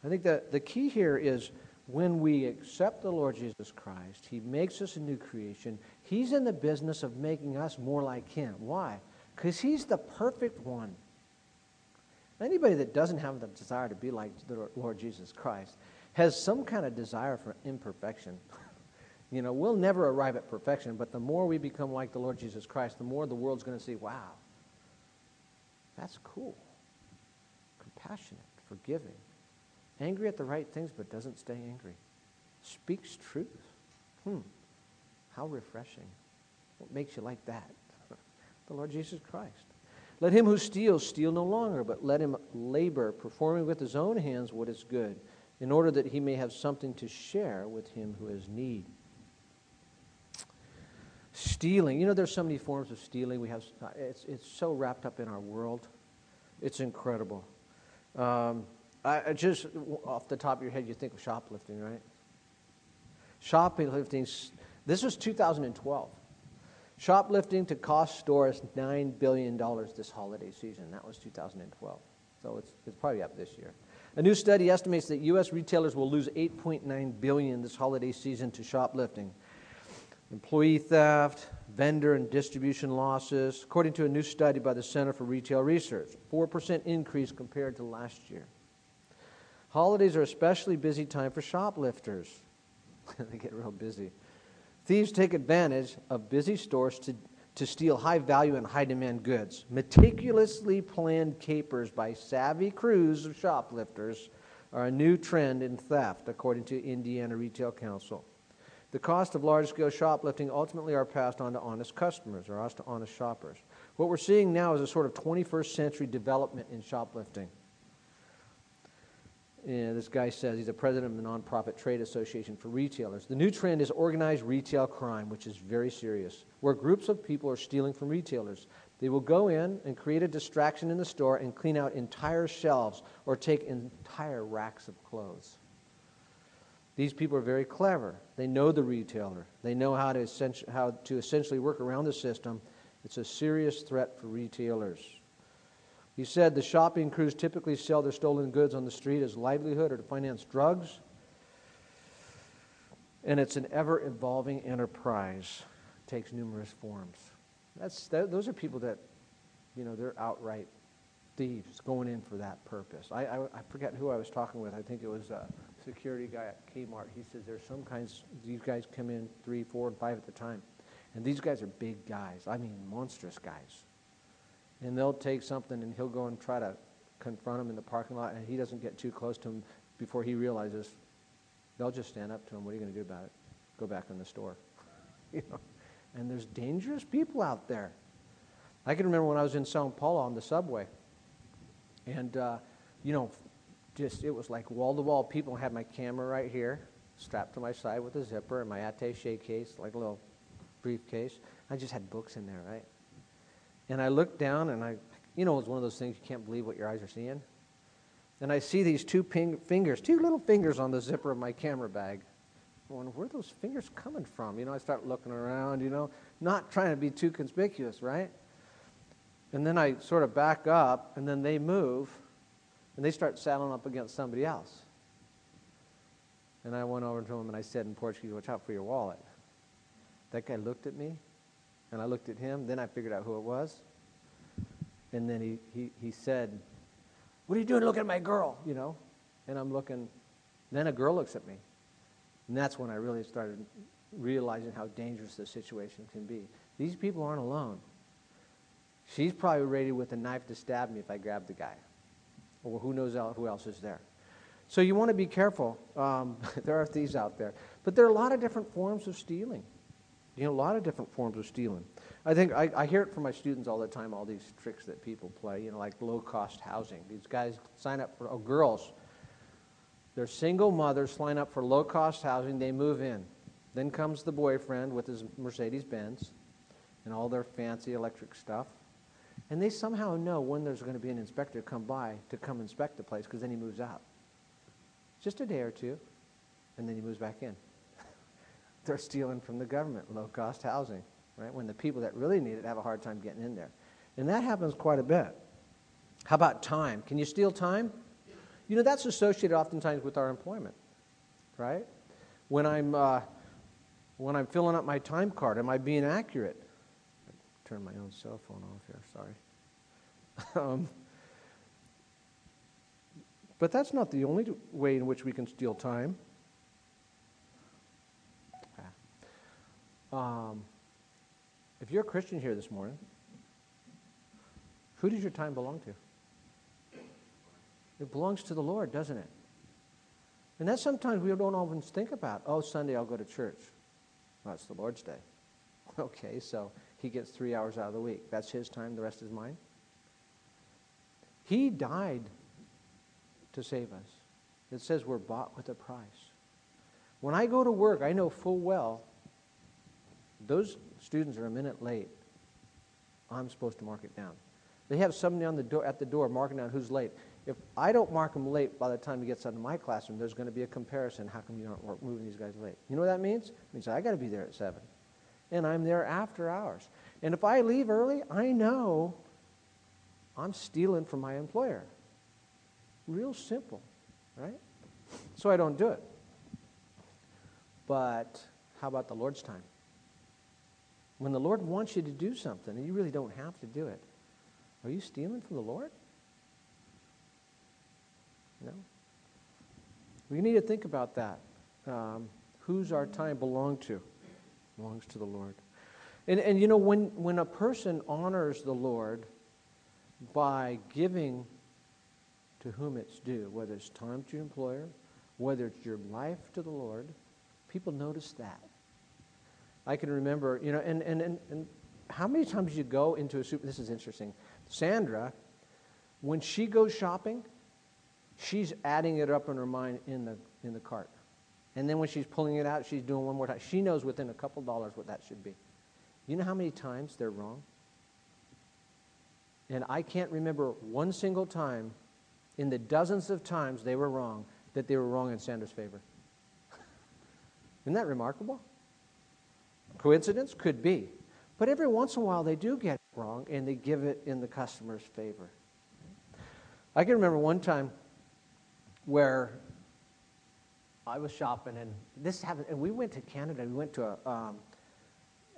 I think that the key here is when we accept the Lord Jesus Christ, he makes us a new creation. He's in the business of making us more like him. Why? Because he's the perfect one. Anybody that doesn't have the desire to be like the Lord Jesus Christ has some kind of desire for imperfection. You know, we'll never arrive at perfection, but the more we become like the Lord Jesus Christ, the more the world's going to see, wow, that's cool. Compassionate, forgiving, angry at the right things, but doesn't stay angry. Speaks truth. Hmm, how refreshing. What makes you like that? the Lord Jesus Christ. Let him who steals steal no longer, but let him labor, performing with his own hands what is good, in order that he may have something to share with him who has need. Stealing. You know, there's so many forms of stealing. We have, it's, it's so wrapped up in our world. It's incredible. Um, I, I just, off the top of your head, you think of shoplifting, right? Shoplifting, this was 2012. Shoplifting to cost stores $9 billion this holiday season. That was 2012. So it's, it's probably up this year. A new study estimates that U.S. retailers will lose 8.9 billion this holiday season to shoplifting employee theft, vendor and distribution losses, according to a new study by the Center for Retail Research. 4% increase compared to last year. Holidays are especially busy time for shoplifters. they get real busy. Thieves take advantage of busy stores to, to steal high value and high demand goods. Meticulously planned capers by savvy crews of shoplifters are a new trend in theft, according to Indiana Retail Council. The cost of large scale shoplifting ultimately are passed on to honest customers or us to honest shoppers. What we're seeing now is a sort of 21st century development in shoplifting. Yeah, this guy says he's the president of the nonprofit trade association for retailers. The new trend is organized retail crime, which is very serious, where groups of people are stealing from retailers. They will go in and create a distraction in the store and clean out entire shelves or take entire racks of clothes. These people are very clever. They know the retailer. They know how to, how to essentially work around the system. It's a serious threat for retailers. He said the shopping crews typically sell their stolen goods on the street as livelihood or to finance drugs. And it's an ever evolving enterprise. It takes numerous forms. That's, that, those are people that you know, they're outright thieves going in for that purpose. I, I, I forget who I was talking with. I think it was a security guy at Kmart. He says there's some kinds, these guys come in three, four, and five at the time. And these guys are big guys. I mean, monstrous guys. And they'll take something and he'll go and try to confront them in the parking lot, and he doesn't get too close to them before he realizes they'll just stand up to him. What are you going to do about it? Go back in the store. you know? And there's dangerous people out there. I can remember when I was in Sao Paulo on the subway, and uh, you know, just it was like wall to wall people. Had my camera right here, strapped to my side with a zipper, and my attaché case, like a little briefcase. I just had books in there, right? And I looked down, and I, you know, it was one of those things you can't believe what your eyes are seeing. And I see these two ping- fingers, two little fingers on the zipper of my camera bag. I wonder where those fingers coming from? You know, I start looking around, you know, not trying to be too conspicuous, right? And then I sort of back up, and then they move, and they start saddling up against somebody else. And I went over to him and I said in Portuguese, Watch out for your wallet. That guy looked at me, and I looked at him. Then I figured out who it was. And then he, he, he said, What are you doing looking at my girl? You know? And I'm looking. Then a girl looks at me. And that's when I really started realizing how dangerous the situation can be. These people aren't alone. She's probably ready with a knife to stab me if I grab the guy. Or who knows who else is there. So you want to be careful. Um, there are thieves out there. But there are a lot of different forms of stealing. You know, a lot of different forms of stealing. I think I, I hear it from my students all the time, all these tricks that people play, you know, like low cost housing. These guys sign up for, oh, girls, they're single mothers, sign up for low cost housing, they move in. Then comes the boyfriend with his Mercedes Benz and all their fancy electric stuff. And they somehow know when there's going to be an inspector come by to come inspect the place because then he moves out. Just a day or two, and then he moves back in. They're stealing from the government, low cost housing, right? When the people that really need it have a hard time getting in there. And that happens quite a bit. How about time? Can you steal time? You know, that's associated oftentimes with our employment, right? When I'm, uh, when I'm filling up my time card, am I being accurate? Turn my own cell phone off here, sorry. um, but that's not the only way in which we can steal time. Um, if you're a Christian here this morning, who does your time belong to? It belongs to the Lord, doesn't it? And that's sometimes we don't always think about. Oh, Sunday I'll go to church. Well, it's the Lord's day. Okay, so he gets three hours out of the week. That's his time, the rest is mine. He died to save us. It says we're bought with a price. When I go to work, I know full well those students are a minute late. I'm supposed to mark it down. They have somebody on the door, at the door marking down who's late. If I don't mark them late by the time he gets out of my classroom, there's going to be a comparison. How come you aren't moving these guys late? You know what that means? It means I got to be there at 7 and I'm there after hours. And if I leave early, I know I'm stealing from my employer. Real simple, right? So I don't do it. But how about the Lord's time? When the Lord wants you to do something and you really don't have to do it, are you stealing from the Lord? No. We need to think about that. Um, whose our time belong to? Belongs to the Lord. And, and you know, when, when a person honors the Lord by giving to whom it's due, whether it's time to your employer, whether it's your life to the Lord, people notice that. I can remember, you know, and, and, and, and how many times you go into a super, this is interesting. Sandra, when she goes shopping, she's adding it up in her mind in the, in the cart. And then when she's pulling it out, she's doing one more time. She knows within a couple dollars what that should be. You know how many times they're wrong? And I can't remember one single time in the dozens of times they were wrong that they were wrong in Sandra's favor. Isn't that remarkable? Coincidence? Could be. But every once in a while they do get it wrong and they give it in the customer's favor. I can remember one time where I was shopping, and this happened. And we went to Canada. We went to a um,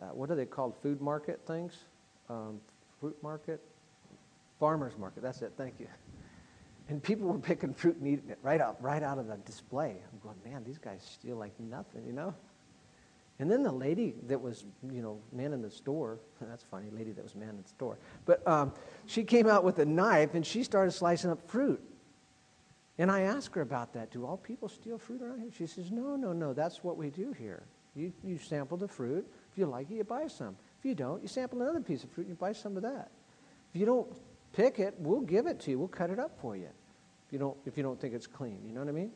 uh, what are they called? Food market things, um, fruit market. Farmer's market, that's it, thank you. And people were picking fruit and eating it right out, right out of the display. I'm going, man, these guys steal like nothing, you know? And then the lady that was, you know, man in the store, that's funny, lady that was man in the store, but um, she came out with a knife and she started slicing up fruit. And I asked her about that. Do all people steal fruit around here? She says, no, no, no, that's what we do here. You, you sample the fruit. If you like it, you buy some. If you don't, you sample another piece of fruit and you buy some of that. If you don't pick it, we'll give it to you. We'll cut it up for you. If you don't, if you don't think it's clean, you know what I mean?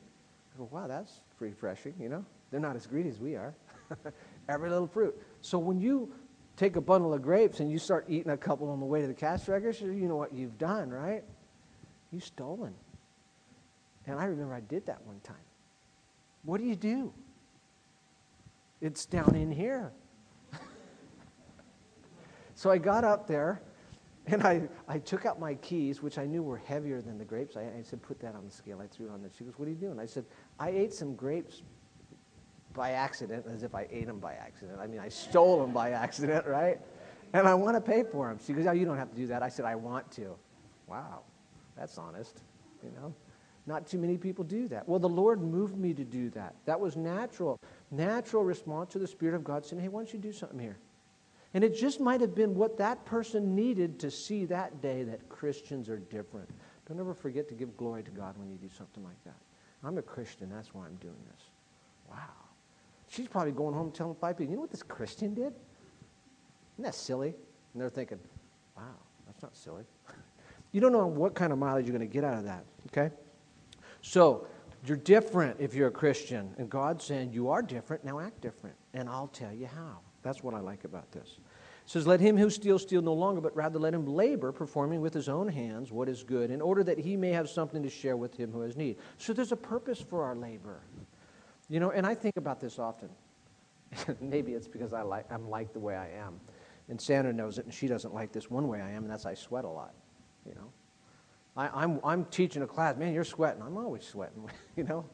I go, wow, that's refreshing, you know? They're not as greedy as we are. Every little fruit. So when you take a bundle of grapes and you start eating a couple on the way to the cash register, you know what you've done, right? You've stolen. And I remember I did that one time. What do you do? It's down in here. so I got up there and I, I took out my keys, which I knew were heavier than the grapes. I, I said, put that on the scale. I threw it on there. She goes, what are you doing? I said, I ate some grapes by accident, as if I ate them by accident. I mean, I stole them by accident, right? And I want to pay for them. She goes, oh, you don't have to do that. I said, I want to. Wow, that's honest, you know? Not too many people do that. Well, the Lord moved me to do that. That was natural. Natural response to the Spirit of God saying, hey, why don't you do something here? And it just might have been what that person needed to see that day that Christians are different. Don't ever forget to give glory to God when you do something like that. I'm a Christian. That's why I'm doing this. Wow. She's probably going home telling five people, you know what this Christian did? Isn't that silly? And they're thinking, wow, that's not silly. you don't know what kind of mileage you're going to get out of that, okay? So, you're different if you're a Christian. And God's saying, you are different, now act different. And I'll tell you how. That's what I like about this. It says, Let him who steals steal no longer, but rather let him labor, performing with his own hands what is good, in order that he may have something to share with him who has need. So there's a purpose for our labor. You know, and I think about this often. Maybe it's because I like, I'm like the way I am. And Sandra knows it, and she doesn't like this one way I am, and that's I sweat a lot. You know, I, I'm, I'm teaching a class. Man, you're sweating. I'm always sweating. you know,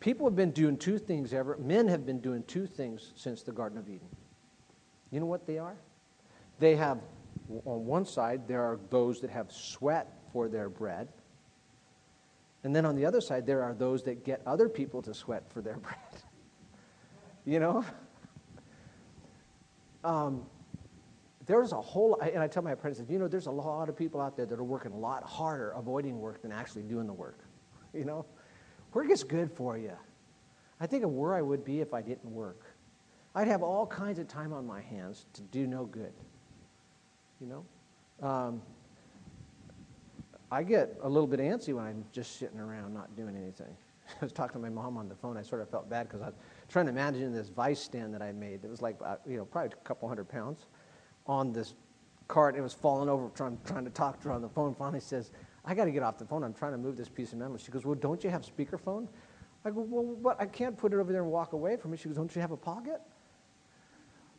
people have been doing two things ever. Men have been doing two things since the Garden of Eden. You know what they are? They have, on one side, there are those that have sweat for their bread. And then on the other side, there are those that get other people to sweat for their bread. you know? Um, there's a whole, and I tell my apprentices, you know, there's a lot of people out there that are working a lot harder avoiding work than actually doing the work. You know? Work is good for you. I think of where I would be if I didn't work. I'd have all kinds of time on my hands to do no good. You know? Um, I get a little bit antsy when I'm just sitting around not doing anything. I was talking to my mom on the phone. I sort of felt bad because I was trying to imagine this vice stand that I made. It was like, uh, you know, probably a couple hundred pounds on this cart. It was falling over, trying, trying to talk to her on the phone. Finally says, I got to get off the phone. I'm trying to move this piece of metal. She goes, well, don't you have speakerphone? I go, well, what? I can't put it over there and walk away from it. She goes, don't you have a pocket?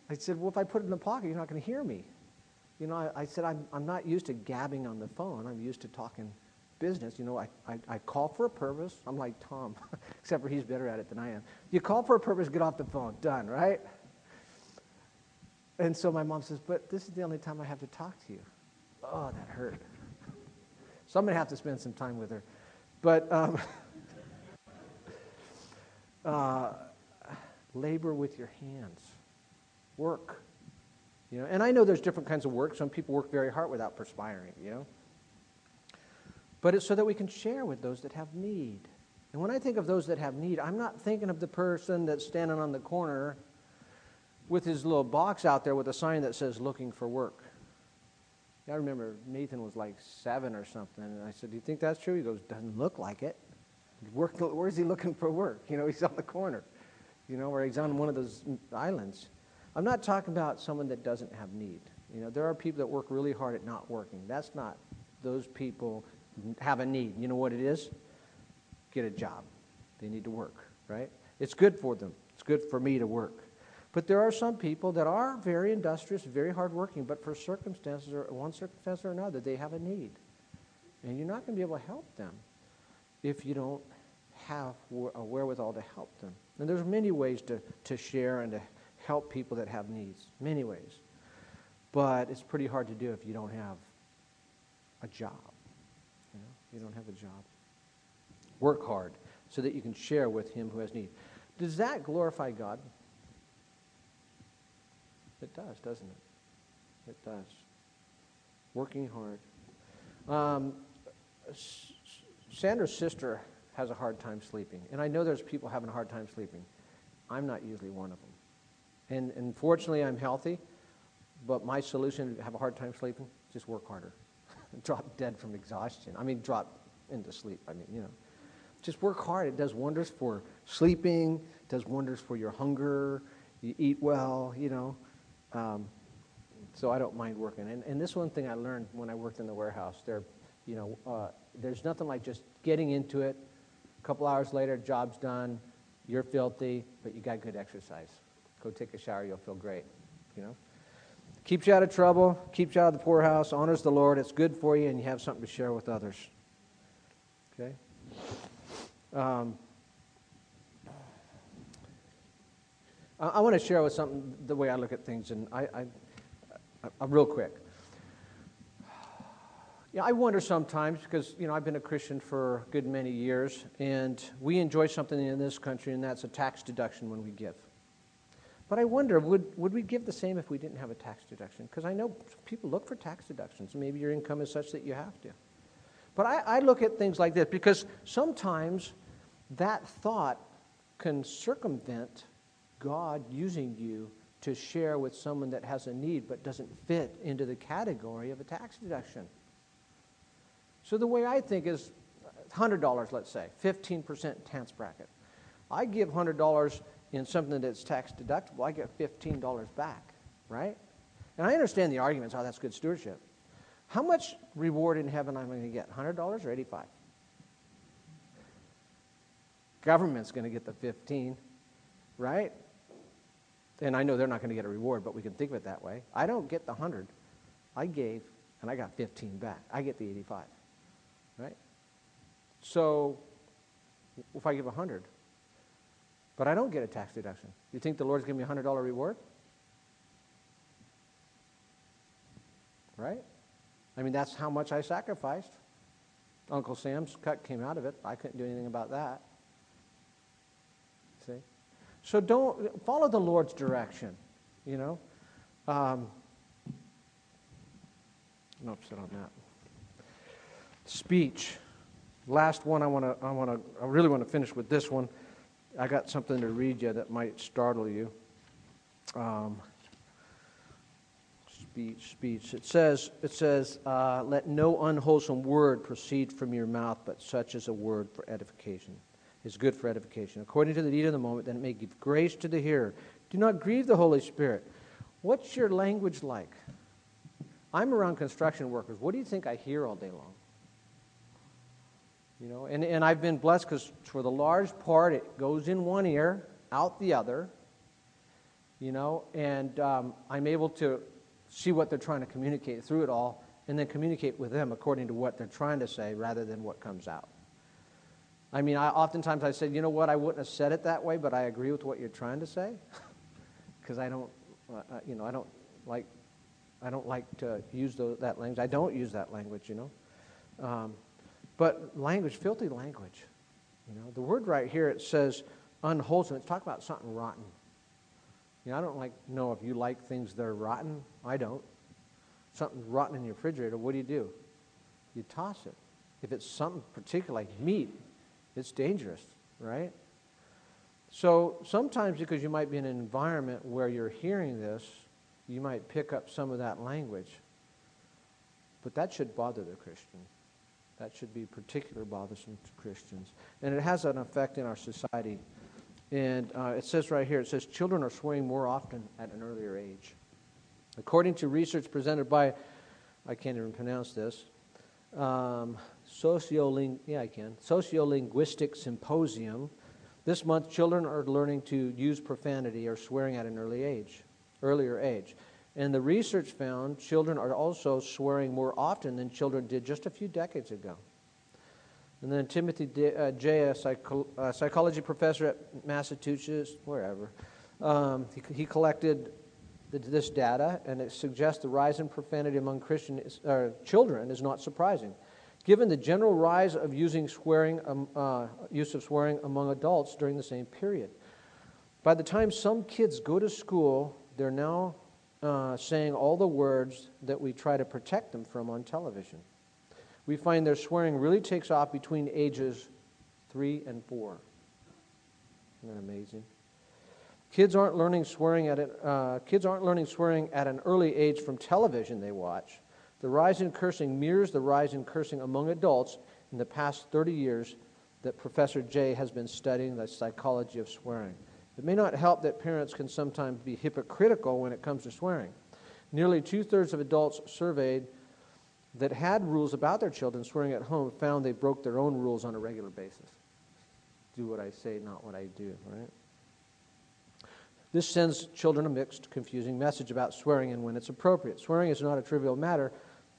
I said, well, if I put it in the pocket, you're not going to hear me. You know, I, I said, I'm, I'm not used to gabbing on the phone. I'm used to talking business. You know, I, I, I call for a purpose. I'm like Tom, except for he's better at it than I am. You call for a purpose, get off the phone. Done, right? And so my mom says, but this is the only time I have to talk to you. Oh, that hurt. So I'm going to have to spend some time with her. But um, uh, labor with your hands. Work. You know, and I know there's different kinds of work. Some people work very hard without perspiring, you know. But it's so that we can share with those that have need. And when I think of those that have need, I'm not thinking of the person that's standing on the corner with his little box out there with a sign that says looking for work. I remember Nathan was like seven or something, and I said, Do you think that's true? He goes, Doesn't look like it. Work, where's he looking for work? You know, he's on the corner, you know, or he's on one of those islands. I'm not talking about someone that doesn't have need. You know, there are people that work really hard at not working. That's not, those people have a need. You know what it is? Get a job. They need to work, right? It's good for them. It's good for me to work. But there are some people that are very industrious, very hardworking, but for circumstances or one circumstance or another, they have a need. And you're not going to be able to help them if you don't have a wherewithal to help them. And there's many ways to, to share and to help people that have needs, many ways. But it's pretty hard to do if you don't have a job. You, know? you don't have a job. Work hard so that you can share with him who has need. Does that glorify God? It does, doesn't it? It does. Working hard. Um, Sandra's sister has a hard time sleeping, and I know there's people having a hard time sleeping. I'm not usually one of them. And, and fortunately, I'm healthy, but my solution to have a hard time sleeping, just work harder. drop dead from exhaustion. I mean, drop into sleep. I mean, you know. Just work hard. It does wonders for sleeping, does wonders for your hunger. You eat well, you know. Um, so I don't mind working. And, and this one thing I learned when I worked in the warehouse, there, you know, uh, there's nothing like just getting into it. A couple hours later, job's done. You're filthy, but you got good exercise. Go take a shower, you'll feel great, you know. Keeps you out of trouble, keeps you out of the poorhouse, honors the Lord. It's good for you, and you have something to share with others. Okay? Um, I, I want to share with something the way I look at things, and I, I, I, real quick. Yeah, I wonder sometimes because you know I've been a Christian for a good many years, and we enjoy something in this country, and that's a tax deduction when we give. But I wonder, would, would we give the same if we didn't have a tax deduction? Because I know people look for tax deductions. Maybe your income is such that you have to. But I, I look at things like this because sometimes that thought can circumvent God using you to share with someone that has a need but doesn't fit into the category of a tax deduction. So the way I think is $100, let's say, 15% tax bracket. I give $100 in something that's tax deductible, I get $15 back, right? And I understand the arguments, oh, that's good stewardship. How much reward in heaven am I going to get? $100 or 85 Government's going to get the 15 right? And I know they're not going to get a reward, but we can think of it that way. I don't get the 100. I gave, and I got 15 back. I get the 85, right? So if I give 100, but I don't get a tax deduction. You think the Lord's giving me a $100 reward? Right? I mean, that's how much I sacrificed. Uncle Sam's cut came out of it. I couldn't do anything about that. So don't follow the Lord's direction, you know. Um, no upset on that. Speech. Last one I want to I want to I really want to finish with this one. I got something to read you that might startle you. Um, speech, speech. It says, it says, uh, let no unwholesome word proceed from your mouth, but such as a word for edification is good for edification, according to the need of the moment, that it may give grace to the hearer. Do not grieve the Holy Spirit. What's your language like? I'm around construction workers. What do you think I hear all day long? You know, and, and I've been blessed because for the large part, it goes in one ear, out the other. You know, and um, I'm able to see what they're trying to communicate through it all and then communicate with them according to what they're trying to say rather than what comes out. I mean, I, oftentimes I said, you know what, I wouldn't have said it that way, but I agree with what you're trying to say because I don't, uh, uh, you know, I don't like, I don't like to use that language. I don't use that language, you know. Um, but language, filthy language. You know, the word right here it says unwholesome. It's talking about something rotten. You know, I don't like know if you like things that are rotten. I don't. Something rotten in your refrigerator. What do you do? You toss it. If it's something particular like meat, it's dangerous, right? So sometimes because you might be in an environment where you're hearing this, you might pick up some of that language. But that should bother the Christian. That should be particularly bothersome to Christians. And it has an effect in our society. And uh, it says right here, it says children are swearing more often at an earlier age. According to research presented by, I can't even pronounce this, um, yeah, I can, sociolinguistic symposium. This month, children are learning to use profanity or swearing at an early age, earlier age. And the research found children are also swearing more often than children did just a few decades ago. And then Timothy uh, Jay, a, a, psychology professor at Massachusetts, wherever, um, he, he, collected this data, and it suggests the rise in profanity among Christian uh, children is not surprising, given the general rise of using swearing, um, uh, use of swearing among adults during the same period. By the time some kids go to school, they're now uh, saying all the words that we try to protect them from on television. We find their swearing really takes off between ages three and four. Isn't that amazing? Kids aren't learning swearing at an, uh, kids aren't learning swearing at an early age from television they watch. The rise in cursing mirrors the rise in cursing among adults in the past 30 years that Professor Jay has been studying the psychology of swearing. It may not help that parents can sometimes be hypocritical when it comes to swearing. Nearly two thirds of adults surveyed that had rules about their children swearing at home found they broke their own rules on a regular basis. Do what I say, not what I do, right? This sends children a mixed, confusing message about swearing and when it's appropriate. Swearing is not a trivial matter.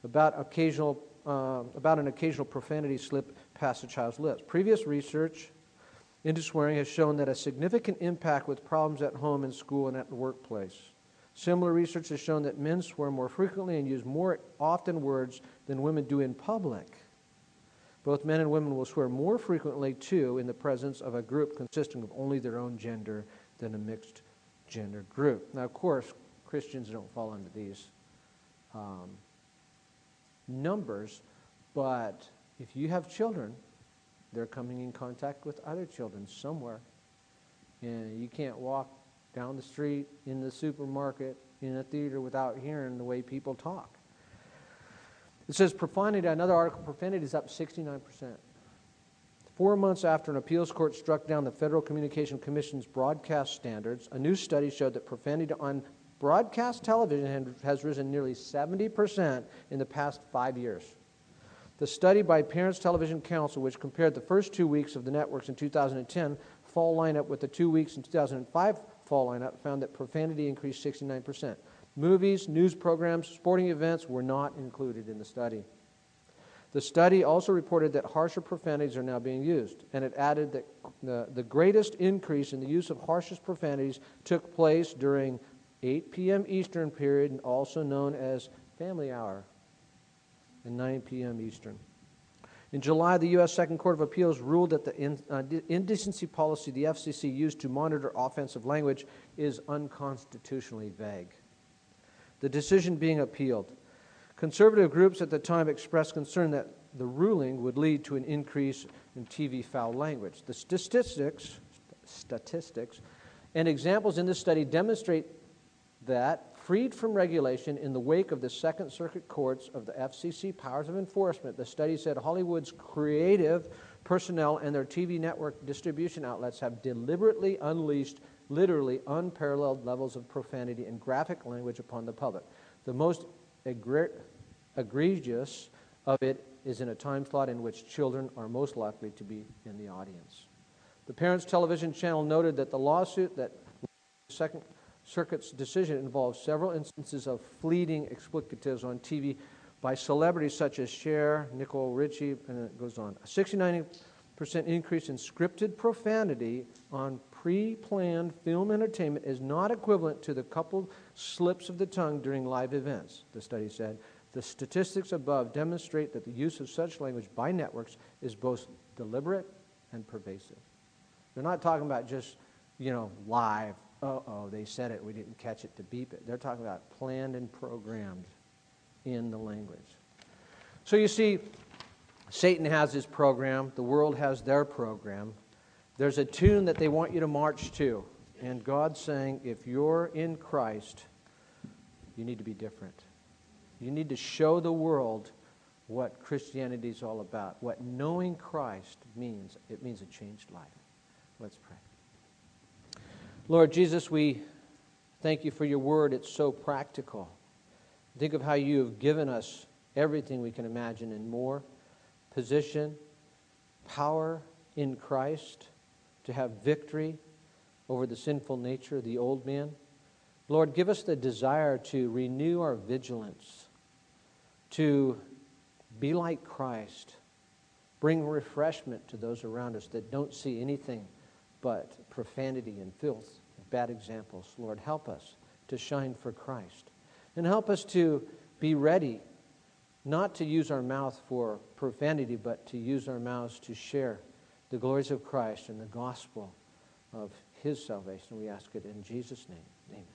About, occasional, uh, about an occasional profanity slip past a child's lips. Previous research into swearing has shown that a significant impact with problems at home, in school, and at the workplace. Similar research has shown that men swear more frequently and use more often words than women do in public. Both men and women will swear more frequently, too, in the presence of a group consisting of only their own gender than a mixed gender group. Now, of course, Christians don't fall into these um, numbers, but if you have children, they're coming in contact with other children somewhere. And you can't walk down the street, in the supermarket, in a theater without hearing the way people talk. It says profanity, another article, profanity is up 69%. Four months after an appeals court struck down the Federal Communication Commission's broadcast standards, a new study showed that profanity on broadcast television has risen nearly 70% in the past five years. The study by Parents Television Council, which compared the first two weeks of the networks in 2010 fall lineup with the two weeks in 2005 fall lineup, found that profanity increased 69%. Movies, news programs, sporting events were not included in the study. The study also reported that harsher profanities are now being used, and it added that the, the greatest increase in the use of harshest profanities took place during 8 p.m. Eastern period, also known as family hour and 9 p.m. Eastern. In July, the U.S. Second Court of Appeals ruled that the uh, indecency policy the FCC used to monitor offensive language is unconstitutionally vague. The decision being appealed. Conservative groups at the time expressed concern that the ruling would lead to an increase in TV foul language. The statistics, statistics and examples in this study demonstrate that freed from regulation in the wake of the Second Circuit courts of the FCC powers of enforcement, the study said Hollywood's creative personnel and their TV network distribution outlets have deliberately unleashed literally unparalleled levels of profanity and graphic language upon the public. The most egregious of it is in a time slot in which children are most likely to be in the audience. The Parents Television Channel noted that the lawsuit that second Circuit's decision involves several instances of fleeting explicatives on TV by celebrities such as Cher, Nicole Richie, and it goes on. A 69% increase in scripted profanity on pre planned film entertainment is not equivalent to the coupled slips of the tongue during live events, the study said. The statistics above demonstrate that the use of such language by networks is both deliberate and pervasive. They're not talking about just, you know, live uh oh, they said it, we didn't catch it to beep it. They're talking about planned and programmed in the language. So you see, Satan has his program, the world has their program. There's a tune that they want you to march to. And God's saying, if you're in Christ, you need to be different. You need to show the world what Christianity is all about, what knowing Christ means. It means a changed life. Let's pray. Lord Jesus, we thank you for your word. It's so practical. Think of how you have given us everything we can imagine and more position, power in Christ to have victory over the sinful nature of the old man. Lord, give us the desire to renew our vigilance, to be like Christ, bring refreshment to those around us that don't see anything but profanity and filth, bad examples. Lord, help us to shine for Christ. And help us to be ready not to use our mouth for profanity, but to use our mouths to share the glories of Christ and the gospel of his salvation. We ask it in Jesus' name. Amen.